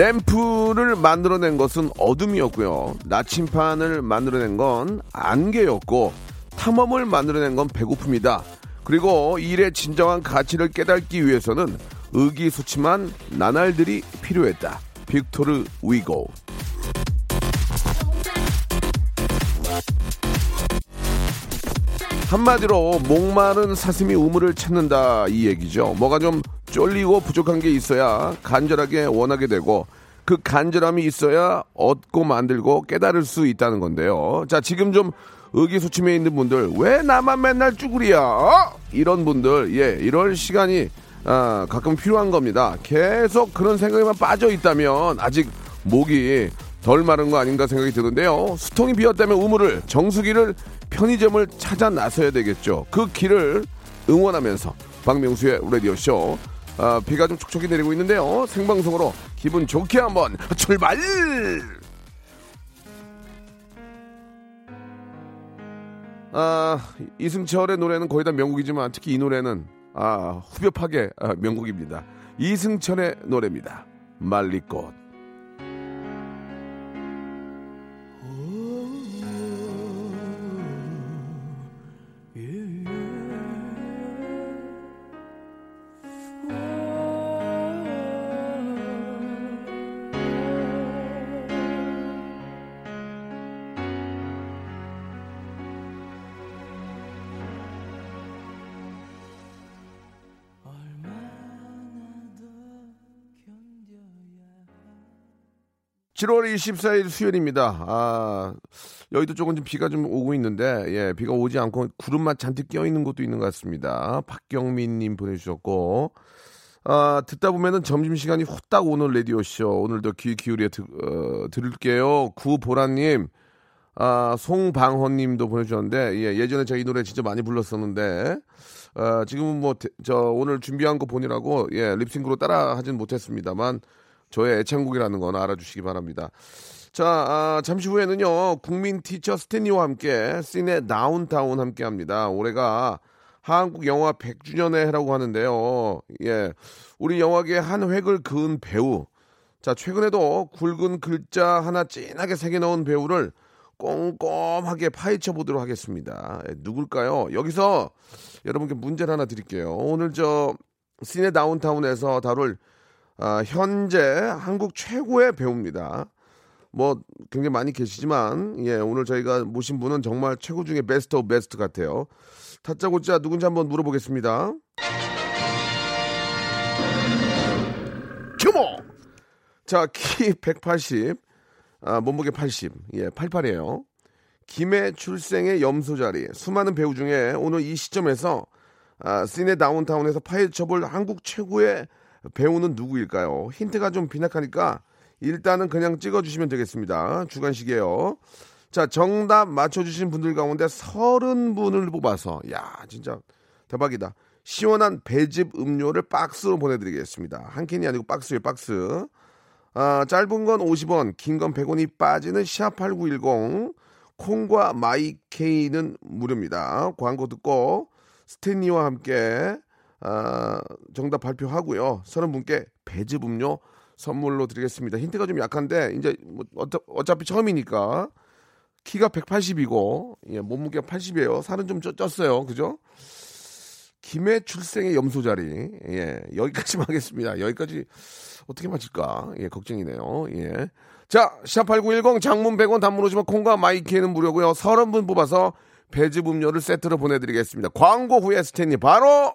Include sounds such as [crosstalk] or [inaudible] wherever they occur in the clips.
램프를 만들어낸 것은 어둠이었고요 나침판을 만들어낸 건 안개였고 탐험을 만들어낸 건 배고픔이다 그리고 일의 진정한 가치를 깨닫기 위해서는 의기소침한 나날들이 필요했다. 빅토르 위고. 한마디로 목마른 사슴이 우물을 찾는다 이 얘기죠. 뭐가 좀 쫄리고 부족한 게 있어야 간절하게 원하게 되고 그 간절함이 있어야 얻고 만들고 깨달을 수 있다는 건데요. 자, 지금 좀 의기소침해 있는 분들 왜 나만 맨날 쭈구리야? 어? 이런 분들 예, 이럴 시간이 아, 가끔 필요한 겁니다. 계속 그런 생각에만 빠져 있다면 아직 목이 덜 마른 거 아닌가 생각이 드는데요. 수통이 비었다면 우물을 정수기를 편의점을 찾아 나서야 되겠죠. 그 길을 응원하면서 박명수의 라디오 쇼. 아, 비가 좀 촉촉히 내리고 있는데요. 생방송으로 기분 좋게 한번 출발! 아, 이승철의 노래는 거의 다 명곡이지만 특히 이 노래는 아, 후벼파게 아, 명곡입니다. 이승철의 노래입니다. 말리꽃. 칠월 24일 수요일입니다. 아, 여의도 쪽은 좀 비가 좀 오고 있는데, 예, 비가 오지 않고 구름만 잔뜩 끼어 있는 곳도 있는 것 같습니다. 박경민님 보내주셨고, 아, 듣다 보면은 점심시간이 후딱 오는 라디오쇼. 오늘도 귀 기울여 드, 어, 들을게요. 구보라님, 아, 송방헌님도 보내주셨는데, 예, 예전에 저희 노래 진짜 많이 불렀었는데, 아, 지금은 뭐, 저, 오늘 준비한 거 보느라고, 예, 립싱크로 따라 하진 못했습니다만, 저의 애창곡이라는 건 알아주시기 바랍니다. 자, 아, 잠시 후에는요, 국민 티처 스탠리와 함께 씬의 다운타운 함께 합니다. 올해가 한국 영화 100주년의 해라고 하는데요. 예. 우리 영화계에 한 획을 그은 배우. 자, 최근에도 굵은 글자 하나 진하게 새겨 넣은 배우를 꼼꼼하게 파헤쳐 보도록 하겠습니다. 예, 누굴까요? 여기서 여러분께 문제를 하나 드릴게요. 오늘 저 시네 다운타운에서 다룰 아, 현재 한국 최고의 배우입니다. 뭐 굉장히 많이 계시지만 예, 오늘 저희가 모신 분은 정말 최고 중에 best of best 같아요. 다짜고짜 누군지 한번 물어보겠습니다. 규모! 자, 키 180, 아, 몸무게 80, 예, 88이에요. 김해 출생의 염소 자리. 수많은 배우 중에 오늘 이 시점에서 아, 시네 다운타운에서 파헤쳐볼 한국 최고의 배우는 누구일까요? 힌트가 좀 빈약하니까 일단은 그냥 찍어주시면 되겠습니다. 주간식이에요. 자, 정답 맞춰주신 분들 가운데 서른 분을 뽑아서, 야, 진짜 대박이다. 시원한 배즙 음료를 박스로 보내드리겠습니다. 한 캔이 아니고 박스예요, 박스. 아, 짧은 건 50원, 긴 건 100원이 빠지는 샵8910. 콩과 마이케이는 무료입니다. 광고 듣고 스탠리와 함께 아, 정답 발표하고요. 서른 분께 배즙 음료 선물로 드리겠습니다. 힌트가 좀 약한데 이제 뭐 어차, 어차피 처음이니까 키가 180이고 예, 몸무게가 80이에요. 살은 좀 쪘, 쪘어요. 그죠? 김해 출생의 염소 자리. 예, 여기까지만 [laughs] 하겠습니다. 여기까지 어떻게 맞힐까? 예, 걱정이네요. 예. 자, 샵8910 장문 100원 단문 오시면 콩과 마이키에는 무료고요. 30분 뽑아서 배즙 음료를 세트로 보내드리겠습니다. 광고 후에 스탠리 바로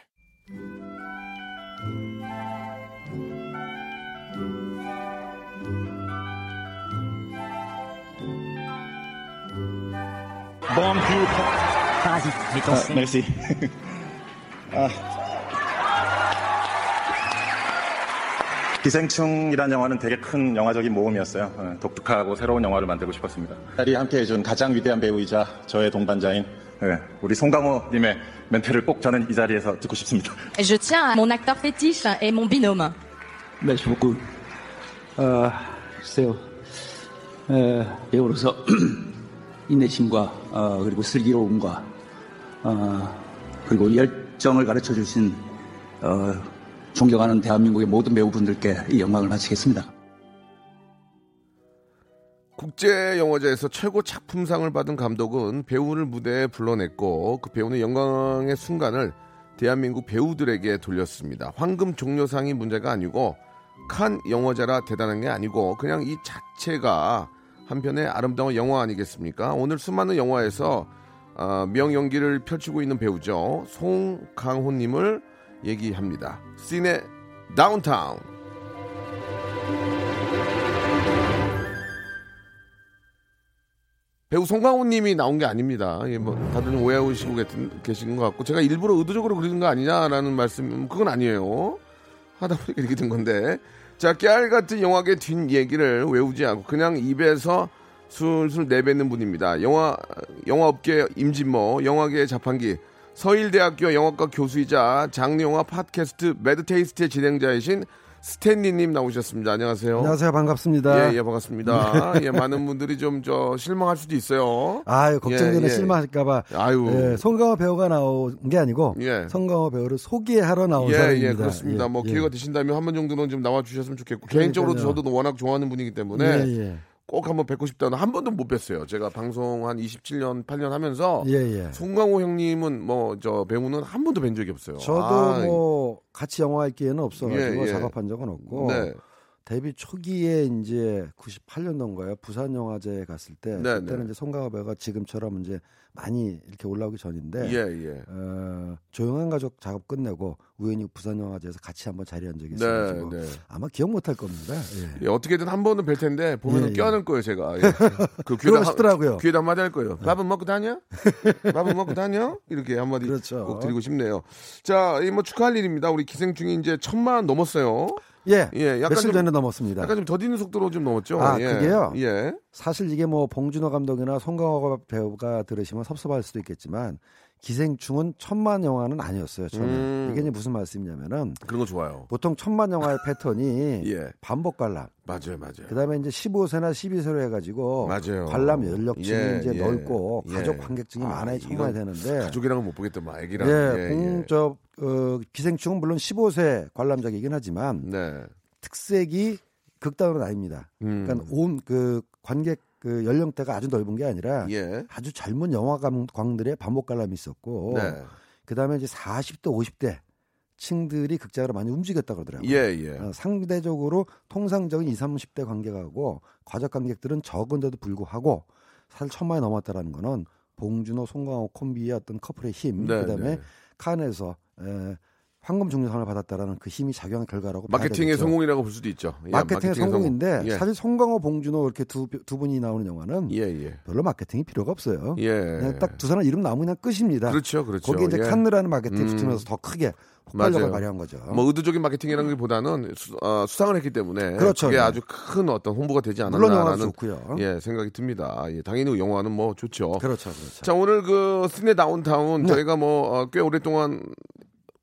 merci. 아. [laughs] 기생충이라는 영화는 되게 큰 영화적인 모험이었어요. 어, 독특하고 새로운 영화를 만들고 싶었습니다. 자리에 함께 해준 가장 위대한 배우이자 저의 동반자인 예, 우리 송강호님의 멘트를 꼭 저는 이 자리에서 듣고 싶습니다. Je tiens à mon acteur fétiche et mon binôme. merci beaucoup. 어, 글쎄요. 에, 배우로서 [clears throat] 인내심과 어, 그리고 슬기로움과 어, 그리고 열정을 가르쳐 주신 어, 존경하는 대한민국의 모든 배우분들께 이 영광을 바치겠습니다. 국제 영화제에서 최고 작품상을 받은 감독은 배우를 무대에 불러냈고 그 배우는 영광의 순간을 대한민국 배우들에게 돌렸습니다. 황금 종려상이 문제가 아니고 칸 영화제라 대단한 게 아니고 그냥 이 자체가 한편의 아름다운 영화 아니겠습니까? 오늘 수많은 영화에서 아, 명연기를 펼치고 있는 배우죠. 송강호님을 얘기합니다. 씬의 다운타운. 배우 송강호님이 나온 게 아닙니다. 예, 뭐 다들 계신- 계신 것 같고 제가 일부러 의도적으로 그리는 거 아니냐라는 말씀 그건 아니에요. 하다 보니까 이렇게 된 건데 자 깨알 같은 영화계 뒷 얘기를 외우지 않고 그냥 입에서 술술 내뱉는 분입니다. 영화 영화업계 임진모, 영화계 자판기, 서일대학교 영화과 교수이자 장르 영화 팟캐스트 매드테이스트의 진행자이신 스탠리님 나오셨습니다. 안녕하세요. 안녕하세요. 반갑습니다. 예, 예, 반갑습니다. 예, 많은 분들이 좀 저 실망할 수도 있어요. 아유, 걱정되네. 예, 예. 실망할까봐. 아유. 예, 송강호 배우가 나온 게 아니고, 예. 송강호 배우를 소개하러 나온 예, 사람입니다. 예, 그렇습니다. 예, 뭐 예. 기회가 되신다면 한 번 정도는 좀 나와 주셨으면 좋겠고 개인적으로도. 저도 워낙 좋아하는 분이기 때문에 예, 예. 꼭 한번 뵙고 싶다는 한 번도 못 뵀어요. 제가 방송 한 27년, 8년 하면서 예, 예. 송강호 형님은 뭐 저 배우는 한 번도 뵌 적이 없어요. 저도 아, 뭐 같이 영화 할 기회는 없어가지고 예, 예. 작업한 적은 없고, 네. 데뷔 초기에 이제 98년도인가요? 부산 영화제에 갔을 때, 네, 그때는 네. 이제 송강호 배우가 지금처럼 이제 많이 이렇게 올라오기 전인데, 예, 예. 어, 조용한 가족 작업 끝내고 우연히 부산 영화제에서 같이 한번 자리한 적이 네, 있어가지고 네. 아마 기억 못할 겁니다. 예. 예, 어떻게든 한 번은 뵐 텐데 보면은 예, 예. 껴안을 거예요, 제가. 예. [laughs] 그 그러고 싶더라고요. 귀에다 한마디 할 거예요. 밥은 먹고 다녀? 밥은 먹고 다녀? 이렇게 한마디 그렇죠. 꼭 드리고 싶네요. 자, 이 뭐 축하할 일입니다. 우리 기생충이 이제 천만 넘었어요. 예, 예, 약간 며칠 좀- 전에 넘었습니다. 약간 좀 더디는 속도로 좀 넘었죠. 아, 예. 그게요? 예. 사실 이게 뭐 봉준호 감독이나 송강호 배우가 들으시면 섭섭할 수도 있겠지만 기생충은 천만 영화는 아니었어요. 저는 음. 이게 이제 무슨 말씀이냐면은 그런 거 좋아요. 보통 천만 영화의 [laughs] 패턴이 예. 반복 관람. 맞아요, 맞아요. 그다음에 이제 15세나 12세로 해가지고 맞아요. 관람 연령층이 예, 이제 예, 넓고 예. 가족 관객층이 아, 많아야 이건 되는데 가족이랑은 못 보겠더만, 애기랑. 예, 공, 저, 어, 기생충은 물론 15세 관람작이긴 하지만 네. 특색이 극단으로 나뉩니다. 음. 그러니까 온 그 관객 그 연령대가 아주 넓은 게 아니라 예. 아주 젊은 영화광들의 반복 관람이 있었고 네. 그다음에 이제 40대 50대 층들이 극장으로 많이 움직였다 그러더라고요. 예, 예. 어, 상대적으로 통상적인 20, 30대 관객하고 과적 관객들은 적은데도 불구하고 사실 천만이 넘었다라는 거는 봉준호, 송강호 콤비의 어떤 커플의 힘, 네, 그다음에 네. 칸에서 에, 황금 종려상을 받았다라는 그 힘이 작용한 결과라고 마케팅의. 성공이라고 볼 수도 있죠. 예, 마케팅의 성공인데 성공. 예. 사실 송강호, 봉준호 이렇게 두, 두 분이 나오는 영화는 예, 예. 별로 마케팅이 필요가 없어요. 예. 그냥 딱 두 사람 이름 나오면 그냥 끝입니다. 그렇죠, 그렇죠. 거기에 이제 예. 칸느라는 마케팅 음. 붙이면서 더 크게 폭발력을 맞아요. 발휘한 거죠. 뭐 의도적인 마케팅이라는 것보다는 수, 어, 수상을 했기 때문에 그렇죠. 그게 네. 아주 큰 어떤 홍보가 되지 않았나라는. 예, 생각이 듭니다. 예, 당연히 영화는 뭐 좋죠. 그렇죠, 그렇죠. 자 오늘 그 시내 다운타운 네. 저희가 뭐 꽤 오랫동안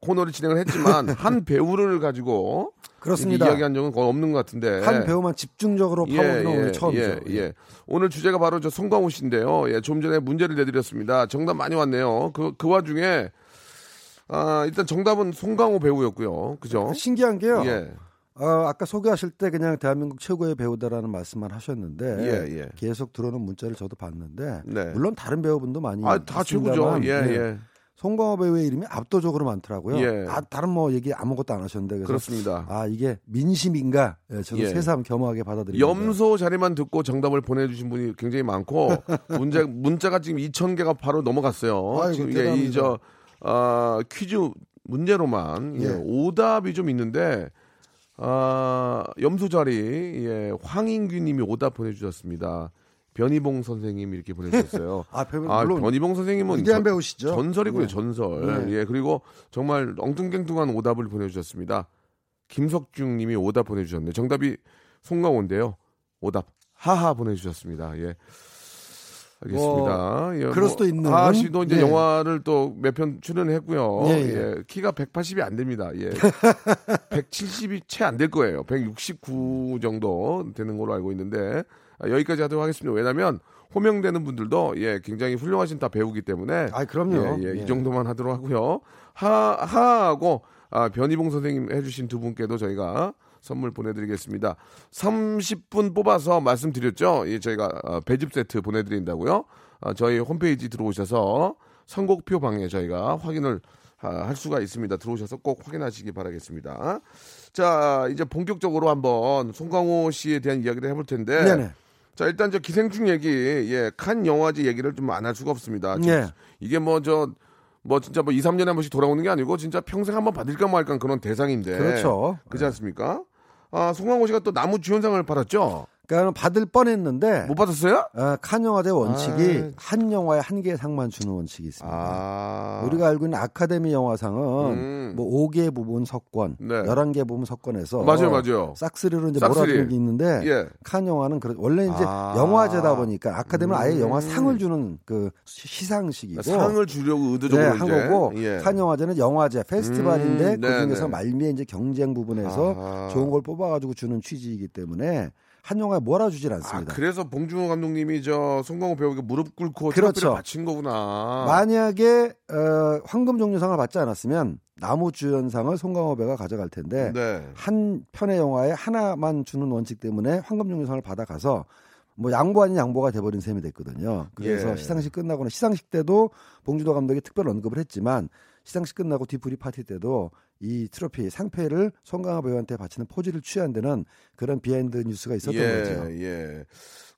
코너를 진행을 했지만 [laughs] 한 배우를 가지고 그렇습니다. 이야기한 적은 거의 없는 것 같은데 한 배우만 집중적으로 파고드는 오늘 처음이죠. 예, 예. 오늘 주제가 바로 저 송강호 씨인데요. 예, 좀 전에 문제를 내드렸습니다. 정답 많이 왔네요. 그, 그 와중에, 아, 일단 정답은 송강호 배우였고요. 그죠? 신기한 게요. 예. 어, 아까 소개하실 때 그냥 대한민국 최고의 배우다라는 말씀만 하셨는데 예, 예. 계속 들어오는 문자를 저도 봤는데 네. 물론 다른 배우분도 많이 아, 다 최고죠. 예, 네. 예. 송강호 배우의 이름이 압도적으로 많더라고요. 예. 아, 다른 뭐 얘기 아무것도 안 하셨는데 그래서 그렇습니다. 아 이게 민심인가? 예, 저도 예. 새삼 겸허하게 받아들입니다. 염소 자리만 듣고 정답을 보내주신 분이 굉장히 많고 [laughs] 문자 문자가 지금 2천 개가 바로 넘어갔어요. 아이고, 지금 대단합니다. 이저 아, 퀴즈 문제로만 예, 예. 오답이 좀 있는데 아, 염소 자리 예, 황인규님이 오답 보내주셨습니다. 변희봉 선생님 이렇게 보내주셨어요. [laughs] 아, 변- 아, 변희봉 선생님은 위대한 전- 배우시죠. 전설이고요, 네. 전설. 네. 예, 그리고 정말 엉뚱갱뚱한 오답을 보내주셨습니다. 김석중님이 오답 보내주셨네. 정답이 송강호인데요. 오답 하하 보내주셨습니다. 예. 알겠습니다. 예, 뭐, 그럴 수도 있는. 하하 씨도 이제 예. 영화를 또 몇 편 출연했고요. 예, 예, 예. 키가 180이 안 됩니다. 예. [laughs] 170이 채 안 될 거예요. 169 정도 되는 걸로 알고 있는데 아, 여기까지 하도록 하겠습니다. 왜냐하면 호명되는 분들도 예 굉장히 훌륭하신 다 배우기 때문에 아, 그럼요. 예, 예, 예. 이 정도만 하도록 하고요. 하 하하고 아, 변희봉 선생님 해주신 두 분께도 저희가 선물 보내드리겠습니다. 30분 뽑아서 말씀드렸죠. 예, 저희가 어, 배즙 세트 보내드린다고요. 아, 저희 홈페이지 들어오셔서 선곡표 방에 저희가 확인을 아, 할 수가 있습니다. 들어오셔서 꼭 확인하시기 바라겠습니다. 자, 이제 본격적으로 한번 송강호 씨에 대한 이야기를 해볼 텐데. 네네. 자, 일단 저 기생충 얘기, 예, 칸 영화제 얘기를 좀 안 할 수가 없습니다. 지- 예. 이게 뭐 저, 뭐 진짜 뭐 2, 3년에 한 번씩 돌아오는 게 아니고 진짜 평생 한 번 받을까 말까 그런 대상인데. 그렇죠. 그렇지 않습니까? 아, 송강호 씨가 또 나무 주연상을 받았죠? 그러니까 받을 뻔했는데 못 받았어요? 어, 칸 영화제 원칙이 아. 한 영화에 한개 상만 주는 원칙이 있습니다. 아. 우리가 알고 있는 아카데미 영화상은 음. 뭐 5개 부분 석권, 네. 11개 부분 석권에서 맞아요, 맞아요. 싹쓸이로 이제 싹쓸이. 몰아주는 게 있는데 예. 칸 영화는 그래- 원래 이제 아. 영화제다 보니까 아카데미는 아예 음. 영화 상을 주는 그 시- 시상식이고 상을 주려고 네, 의도적으로 한 이제. 거고 예. 칸 영화제는 영화제 페스티벌인데 음, 그 네, 중에서 네. 말미에 이제 경쟁 부분에서. 좋은 걸 뽑아가지고 주는 취지이기 때문에 한 영화에 몰아주질 아, 않습니다. 그래서 봉준호 감독님이 저 송강호 배우에게 무릎 꿇고 그렇죠. 바친 거구나. 만약에 어, 황금 종려상을 받지 않았으면 나무 주연상을 송강호 배가 가져갈 텐데 네. 한 편의 영화에 하나만 주는 원칙 때문에 황금 종려상을 받아가서 뭐 양보 아닌 양보가 돼버린 셈이 됐거든요. 그래서 예. 시상식 끝나고는 시상식 때도 봉준호 감독이 특별 언급을 했지만 시상식 끝나고 뒤풀이 파티 때도 이 트로피 상패를 송강호 배우한테 바치는 포즈를 취한 데는 그런 비하인드 뉴스가 있었던 예, 거죠. 예.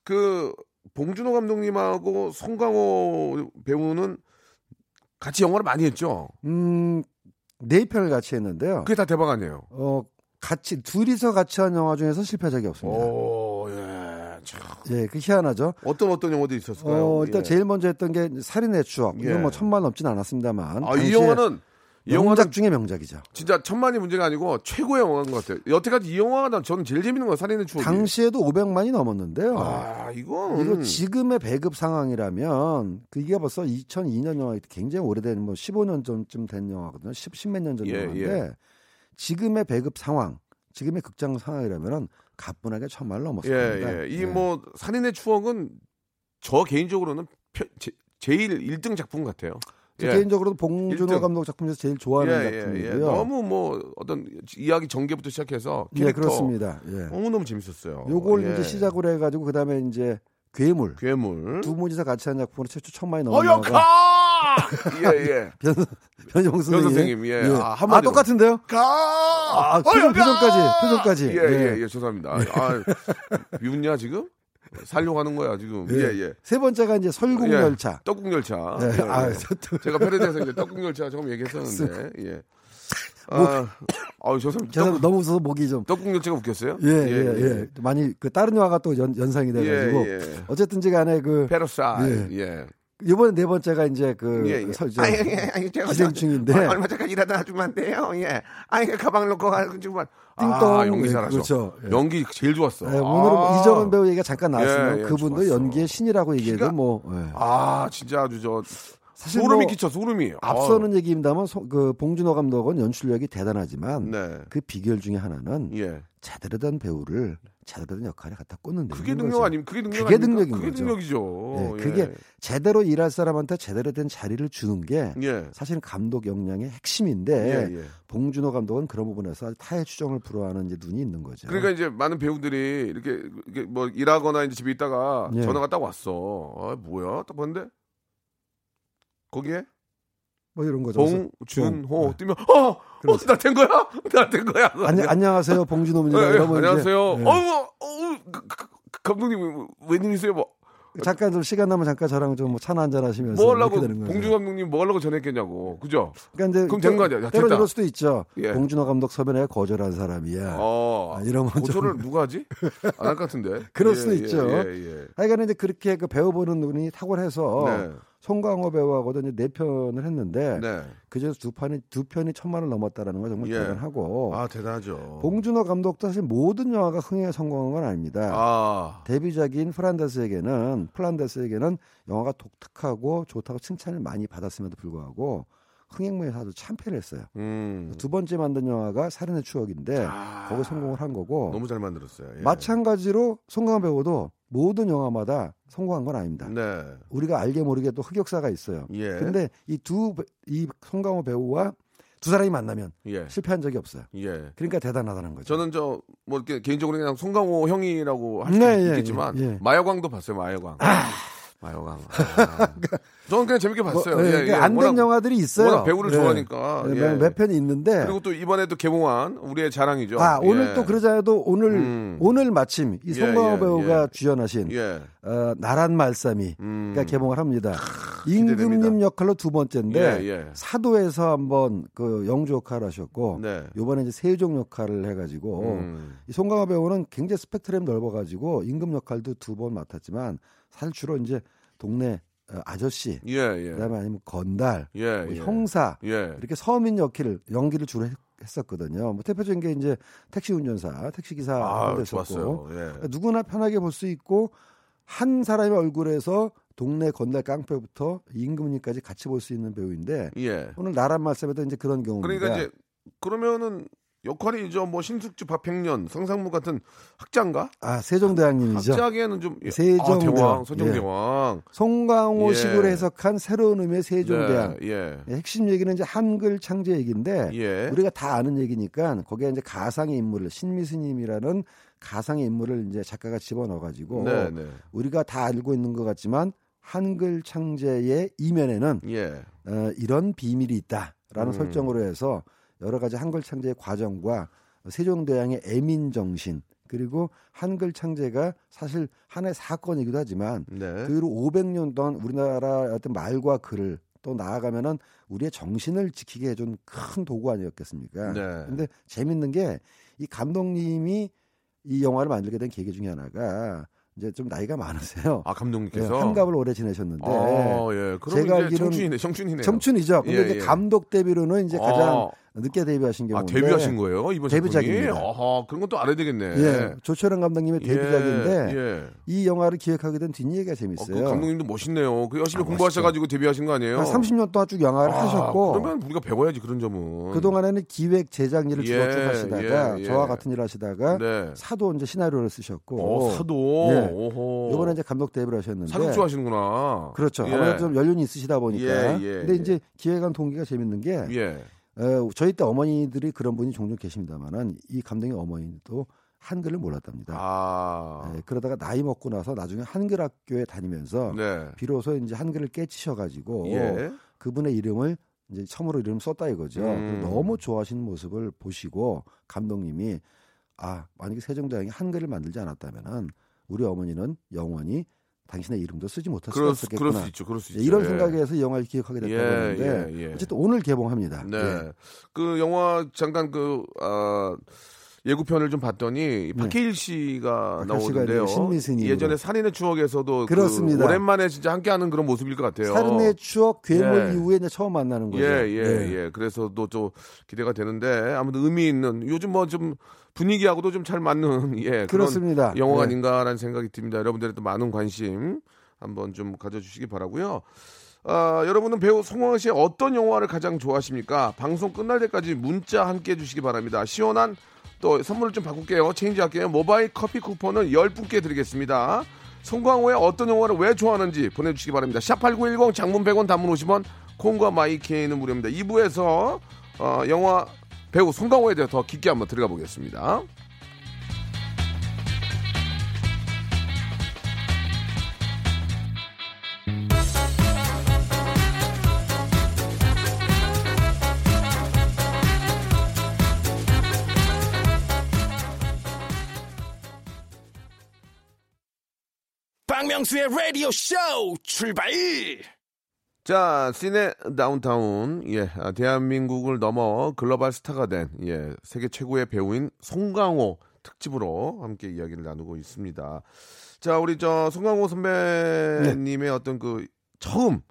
그 봉준호 감독님하고 송강호 배우는 같이 영화를 많이 했죠. 음, 네 편을 같이 했는데요. 그게 다 대박 아니에요. 어, 같이 둘이서 같이 한 영화 중에서 실패한 적이 없습니다. 오, 예. 참. 예, 그 희한하죠. 어떤 어떤 영화도 있었을까요? 어, 일단 예. 제일 먼저 했던 게 살인의 추억. 예. 이건 뭐 천만 넘진 않았습니다만. 아, 이 영화는 이 명작 영화는 중에 명작이죠. 진짜 천만이 문제가 아니고 최고의 영화인 것 같아요. 여태까지 이 영화가 난 저는 제일 재밌는 건 살인의 추억이. 당시에도 500만이 넘었는데요. 아, 이건 이거 지금의 배급 상황이라면 그게 벌써 2002년 영화 굉장히 오래된 뭐 15년 전쯤 된 영화거든요. 10, 10몇 년전 예, 영화인데 예. 지금의 배급 상황, 지금의 극장 상황이라면은 가뿐하게 천만을 넘었을 예, 겁니다. 예. 이 예. 뭐 살인의 추억은 저 개인적으로는 표- 제, 제일 1등 작품 같아요. 저 예. 개인적으로 봉준호. 감독 작품 중에서 제일 좋아하는 예, 예, 작품이고요. 예. 너무 뭐 어떤 이야기 전개부터 시작해서 예, 캐릭터 그렇습니다. 예. 너무 너무 재밌었어요. 요걸 예. 이제 시작으로 해가지고 그 다음에 이제 괴물 괴물. 두 분이서 같이 한 작품으로 최초 천만이! 영화가 예, 예. [laughs] 변 변정 변 선생님. 선생님, 예. 아, 아, 한마디로. 똑같은데요? 가! 아, 표정, 어여카! 표정까지, 표정까지. 예, 예, 예. 예, 죄송합니다. 아, 미웠냐, 지금? 살려고 하는 거야, 지금. 예. 예, 예. 세 번째가 이제 설국 열차. 떡국 열차. 예. 예, 아, 예. 저- 제가 편의점에서 이제 떡국 열차 조금 얘기했었는데, 예. 아, 아유, 저 사람 제가 너무 웃어서 목이 좀 떡국 열차가 웃겼어요? 예, 예, 예, 많이 그 다른 영화가 또 연, 연상이 돼가지고 예, 예. 어쨌든지 간에 그 페로사이. 예. 예. 이번에 네 번째가 이제 그 예, 예. 설, 저, 아니, 아니, 아니, 제가 기생충인데 저- 얼마 전까지 일하던 아줌마인데요. 예. 아니, 그 가방을 놓고 가지고. 띵동. 아, 연기 예, 잘하죠. 그렇죠. 예. 연기 제일 좋았어. 예, 오늘은 아. 이정은 배우 얘기가 잠깐 나왔으면 예, 예, 그분도 좋았어. 연기의 신이라고 얘기해도 기가- 뭐 예. 아, 진짜 아주 저 사실 소름이 뭐 끼쳐 소름이. 앞서는 얘기입니다만 소- 그 봉준호 감독은 연출력이 대단하지만 네. 그 비결 중에 하나는 예. 제대로 된 배우를 제대로 된 역할에 갖다 꽂는다. 그게 능력 아니면 그게 능력 그게 아닙니까? 능력인 그게 거죠. 능력이죠. 예, 예. 그게 제대로 일할 사람한테 제대로 된 자리를 주는 게 예. 사실은 감독 역량의 핵심인데 예, 예. 봉준호 감독은 그런 부분에서 아주 타의 추종을 불허하는 이제 눈이 있는 거죠. 그러니까 이제 많은 배우들이 이렇게, 이렇게 뭐 일하거나 이제 집에 있다가 예. 전화가 딱 왔어. 아, 뭐야? 딱 봤는데 거기에 뭐 이런 거죠. 봉준호 봉. 뜨면 어, 그렇죠. 어나된 거야? 나 된 거야? [laughs] 안녕, 안녕하세요 봉준호입니다. 예, 예, 이러면 이제, 안녕하세요. 예. 어우, 어우, 그, 그, 그 감독님 웬일이세요? 뭐, 잠깐 좀 시간 나면 잠깐 저랑 좀 차나 한잔 하시면서 뭐 하려고. 봉주 감독님 뭐 하려고 전했겠냐고, 그죠? 그러니까 이제 그럼 된 거 아니야? 야, 때로. 이럴 수도 있죠. 예. 봉준호 감독 섭외에 거절한 사람이야. 어, 아, 이러면 좀- 고소를 누가 하지? 안 할 것 같은데. [laughs] 그럴 예, 수도 예, 있죠. 예, 예. 하여간 이제 그렇게 그 배우 보는 눈이 탁월해서 네. 송강호 배우하고도 이제 네 편을 했는데 네. 그중에서 두 편이 두 편이 천만 을 넘었다라는 건 정말 예. 대단하고 아 대단하죠. 봉준호 감독도 사실 모든 영화가 흥행에 성공한 건 아닙니다. 아, 데뷔작인 플란데스에게는 플란데스에게는 영화가 독특하고 좋다고 칭찬을 많이 받았음에도 불구하고 흥행무에서 아주 참패를 했어요. 음, 두 번째 만든 영화가 살인의 추억인데 아. 거기 성공을 한 거고 너무 잘 만들었어요. 예. 마찬가지로 송강호 배우도 모든 영화마다 성공한 건 아닙니다. 네. 우리가 알게 모르게 또 흑역사가 있어요. 예. 근데 이두이 송강호 배우와 두 사람이 만나면 예. 실패한 적이 없어요. 예. 그러니까 대단하다는 거죠. 저는 저 뭐 이렇게 개인적으로 그냥 송강호 형이라고 할수 네, 예, 있겠지만 예, 예. 마여광도 봤어요. 마여광. 마여광. [laughs] 아. 저는 그냥 재밌게 봤어요. 뭐, 예, 예, 그러니까 예. 안된 영화들이 있어요. 배우를 예. 좋아하니까. 예, 예. 몇 편이 있는데 그리고 또 이번에 또 개봉한 우리의 자랑이죠. 아 오늘 예. 또 그러자도 오늘 음. 오늘 마침 이 예, 송강호 예, 배우가 예. 주연하신 예. 어, 나란 말씀이 음. 가 개봉을 합니다. 임금님 역할로 두 번째인데 예, 예. 사도에서 한번 그 영주 역할을 하셨고 네. 요번에 이제 세종 역할을 해가지고 음. 이 송강호 배우는 굉장히 스펙트럼이 넓어가지고 임금 역할도 두 번 맡았지만 사실 주로 이제 동네 어, 아저씨 예, 예. 그다음에 아니면 건달 예, 뭐 예. 형사 예. 이렇게 서민 역할 연기를 주로 했, 했었거든요. 뭐 대표적인 게 이제 택시 운전사, 택시 기사 아, 도. 했었고 예. 누구나 편하게 볼 수 있고 한 사람의 얼굴에서 동네 건달 깡패부터 임금님까지 같이 볼 수 있는 배우인데 예. 오늘 나란 말씀에도 이제 그런 경우입니다. 그러니까 이제 그러면은 역할이죠. 뭐 신숙주 박팽년, 성상무 같은 학자인가? 아 세종대왕님이죠. 학자계는 좀 예. 세종대왕. 아, 대왕, 세종대왕. 송강호식으로 예. 해석한 새로운 의미의 세종대왕. 네, 예. 예, 핵심 얘기는 이제 한글 창제 얘기인데 예. 우리가 다 아는 얘기니까 거기에 이제 가상의 인물을 신미스님이라는 가상의 인물을 이제 작가가 집어넣어 가지고 네, 네. 우리가 다 알고 있는 것 같지만 한글 창제의 이면에는 예. 어, 이런 비밀이 있다라는 음. 설정으로 해서 여러 가지 한글 창제의 과정과 세종대왕의 애민 정신 그리고 한글 창제가 사실 하나의 사건이기도 하지만 네. 그 이후 500년 동안 우리나라 어떤 말과 글을 또 나아가면은 우리의 정신을 지키게 해준 큰 도구 아니었겠습니까? 네. 근데 재밌는 게 이 감독님이 이 영화를 만들게 된 계기 중에 하나가 이제 좀 나이가 많으세요. 아, 예, 감독님께서 한갑을 오래 지내셨는데 아, 예. 제가 이제 알기로는 청춘이네, 청춘이네요. 청춘이죠. 근데 예, 이제 예. 감독 데뷔로는 이제 가장 아. 늦게 데뷔하신 아, 경우인데 데뷔하신 거예요? 이번 데뷔작입니다. 아하, 그런 것도 알아야 되겠네. 예, 조철현 감독님의 예, 데뷔작인데 예. 이 영화를 기획하게 된 뒷얘기가 어, 재밌어요. 그 감독님도 멋있네요. 그 열심히 아, 공부하셔가지고 데뷔하신 거 아니에요? 한 30년 동안 쭉 영화를 아, 하셨고 그러면 우리가 배워야지 그런 점은. 그동안에는 기획 제작 일을 주로 예, 쭉 하시다가 예, 예. 저와 같은 일을 하시다가 네. 사도 이제 시나리오를 쓰셨고 어, 사도. 예. 이번에 이제 감독 데뷔를 하셨는데 사극 좋아하시는구나. 그렇죠. 예. 아무래도 좀 연륜이 있으시다 보니까. 예, 예, 근데 예. 이제 기획한 동기가 재밌는 게 예. 어, 저희 때 어머니들이 그런 분이 종종 계십니다만은 이 감독의 어머니도 한글을 몰랐답니다. 아. 예, 그러다가 나이 먹고 나서 나중에 한글 학교에 다니면서 네. 비로소 이제 한글을 깨치셔가지고 예. 그분의 이름을 이제 처음으로 이름 썼다 이거죠. 음. 너무 좋아하시는 모습을 보시고 감독님이 아 만약에 세종대왕이 한글을 만들지 않았다면은 우리 어머니는 영원히 당신의 이름도 쓰지 못할 수가 수, 그럴. 수 있죠. 그럴 수 예, 있죠. 이런 예. 생각에서 이 영화를 기억하게 예, 하는데 예, 예. 어쨌든 오늘 개봉합니다. 네. 예. 그 영화 잠깐 그 아, 예고편을 좀 봤더니 박해일 씨가 네. 박해일 씨가 나오는데요. 신미스님으로. 예전에 살인의 추억에서도 그 그렇습니다. 오랜만에 진짜 함께하는 그런 모습일 것 같아요. 살인의 추억 괴물 예. 이후에 처음 만나는 거죠. 예, 예, 네. 예. 그래서도 좀 기대가 되는데 아무튼 의미 있는 요즘 뭐 좀 분위기하고도 좀 잘 맞는 [laughs] 예 그렇습니다. 영화가 예. 아닌가라는 생각이 듭니다. 여러분들의 또 많은 관심 한번 좀 가져주시기 바라고요. 아, 여러분은 배우 송황 씨의 어떤 영화를 가장 좋아하십니까? 방송 끝날 때까지 문자 함께 해주시기 바랍니다. 시원한 또 선물을 좀 바꿀게요. 체인지 할게요. 모바일 커피 쿠폰은 10분께 드리겠습니다. 송광호의 어떤 영화를 왜 좋아하는지 보내주시기 바랍니다. 샵8910 장문 100원 단문 50원 콩과 마이케이는 무료입니다. 2부에서 어, 영화 배우 송강호에 대해 더 깊게 한번 들어가 보겠습니다. 박명수의 라디오 쇼 출발! 자, 시네 다운타운, 예, 아, 대한민국을 넘어 글로벌 스타가 된, 예, 세계 최고의 배우인 송강호 특집으로 함께 이야기를 나누고 있습니다. 자, 우리 저 송강호 선배님의 어떤 그 처음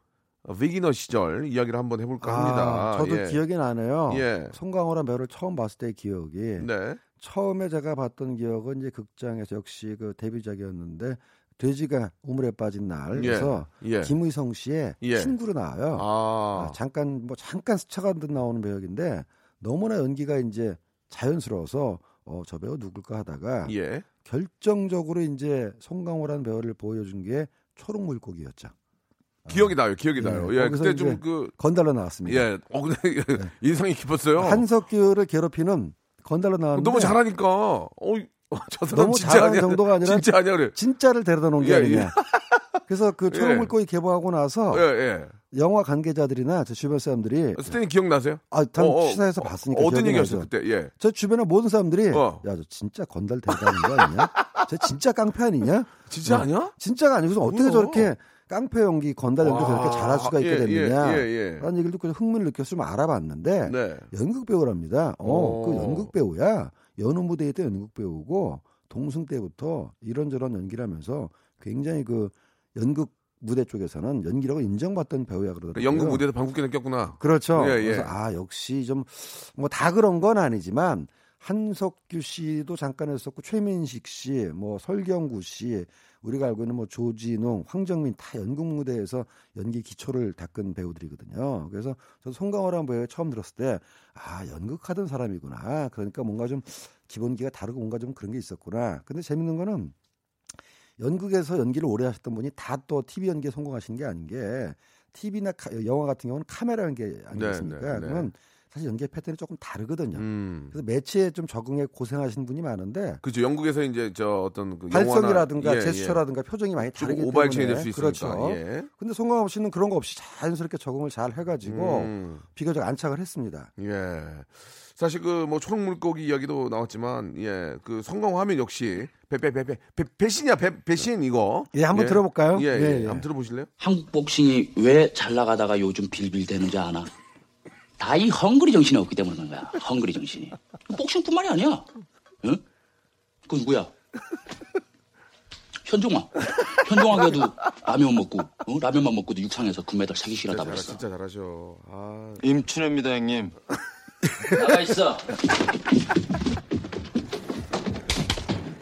비기너 시절 이야기를 한번 해볼까 합니다. 아, 저도 예. 기억이 나네요. 예. 송강호란 배우를 처음 봤을 때의 기억이 네. 처음에 제가 봤던 기억은 이제 극장에서 역시 그 데뷔작이었는데 돼지가 우물에 빠진 날에서 예, 예. 김의성 씨의 예. 친구로 나와요. 아, 아, 잠깐 뭐 잠깐 스쳐간 듯 나오는 배역인데 너무나 연기가 이제 자연스러워서 어, 저 배우 누굴까 하다가 예. 결정적으로 이제 송강호라는 배우를 보여준 게 초록 물고기였죠. 기억이 나요, 기억이 나요. 예, 그때 좀 그, 건달로 나왔습니다. 예, 어, 근데 [laughs] 인상이 깊었어요. 한석규를 괴롭히는 건달로 나왔는데 너무 잘하니까, 어, 저 사람 너무 진짜 잘하는 아니야. 정도가 아니라 진짜 아니야, 그래. 진짜를 데려다 놓은 게 예, 아니냐. 예. [laughs] 그래서 그 초록 예. 물고기 개봉하고 나서 예, 예. 영화 관계자들이나 제 주변 사람들이 스탠이 기억나세요? 아, 단 어, 어, 시사에서 어, 봤으니까 어떤 기억이 얘기였어요, 나죠. 그때? 예. 저 주변에 모든 사람들이 어. 야, 저 진짜 건달 대단한 거 아니냐? 저 진짜 깡패 아니냐? 진짜 어, 아니야? 진짜가 아니고서 어떻게 뭐야? 저렇게 깡패 연기, 건달 연기 와, 저렇게 잘할 수가 있게 예, 됐느냐? 예, 예, 예. 라는 얘기를 듣고 흥미를 느껴서 좀 알아봤는데 네. 연극 배우랍니다. 어, 오. 그 연극 배우야. 연우 무대에 때 연극 배우고 동승 때부터 이런저런 연기를 하면서 굉장히 그 연극 무대 쪽에서는 연기라고 인정받던 배우야 그러더라고요. 그 연극 무대에서 방귀 느꼈구나. 그렇죠. 예, 예. 그래서 아 역시 좀 뭐 다 그런 건 아니지만 한석규 씨도 잠깐 했었고 최민식 씨, 뭐 설경구 씨, 우리가 알고 있는 뭐 조진웅, 황정민 다 연극 무대에서 연기 기초를 닦은 배우들이거든요. 그래서 저 송강호라는 배우 처음 들었을 때 아 연극하던 사람이구나. 그러니까 뭔가 좀 기본기가 다르고 뭔가 좀 그런 게 있었구나. 근데 재밌는 거는 연극에서 연기를 오래 하셨던 분이 다 또 TV 연기에 성공하신 게 아닌 게 TV나 영화 같은 경우는 카메라는 게 아니겠습니까? 네, 네, 네. 그러면 사실 연기의 패턴이 조금 다르거든요. 음. 그래서 매체에 좀 적응에 고생하신 분이 많은데 그죠. 영국에서 이제 저 어떤 그 발성이라든가 영화나- 예, 제스처라든가 표정이 많이 좀 다르기 오발체이 때문에 될수 있으니까. 그렇죠. 예. 근데 송강호 씨는 그런 거 없이 자연스럽게 적응을 잘 해가지고 음. 비교적 안착을 했습니다. 예. 사실 그 뭐 초록 물고기 이야기도 나왔지만 예. 그 성광 화면 역시 배배배배 배신이야 배, 배신 이거. 예, 한번 들어볼까요? 예, 예. 예, 예. 한번 들어보실래요? 한국 복싱이 왜 잘 나가다가 요즘 빌빌대는지 아나? 다 이 헝그리 정신이 없기 때문에 그런 거야. 헝그리 정신이. 복싱뿐만이 아니야. 응? 그 누구야? 현종아. 현종아게도 라면 먹고, 어? 라면만 먹고도 육상에서 금메달 세개 씩이나 진짜, 따버렸어. 잘, 진짜 잘하셔. 아, 임춘혜입니다, 형님. 나가 있어.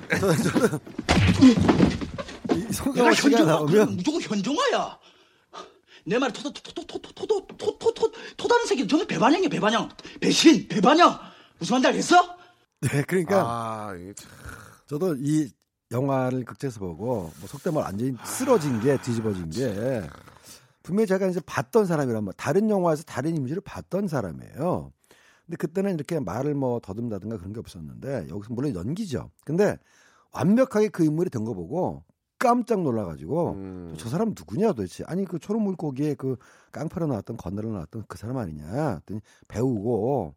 [laughs] 이 송강호 씨가 현종아, 나오면 무조건 현종아야. 내 말에 토, 토, 토, 토, 토, 토, 토, 토, 토, 토, 토다는 새끼 저는 배반형이야, 배반형. 배신, 배반형. 무슨 말인지 알겠어? 네, 그러니까 아, 참. 저도 이 영화를 극장에서 보고 뭐 속된 말 완전히 쓰러진 게 뒤집어진 게 분명히 제가 이제 봤던 사람이란 말 다른 영화에서 다른 이미지를 봤던 사람이에요. 근데 그때는 이렇게 말을 뭐 더듬다든가 그런 게 없었는데 여기서 물론 연기죠. 근데 완벽하게 그 인물이 된 거 보고 깜짝 놀라가지고 음. 저 사람 누구냐 도대체 아니 그 초록 물고기에 그 깡패로 나왔던 건달로 나왔던 그 사람 아니냐 했더니 배우고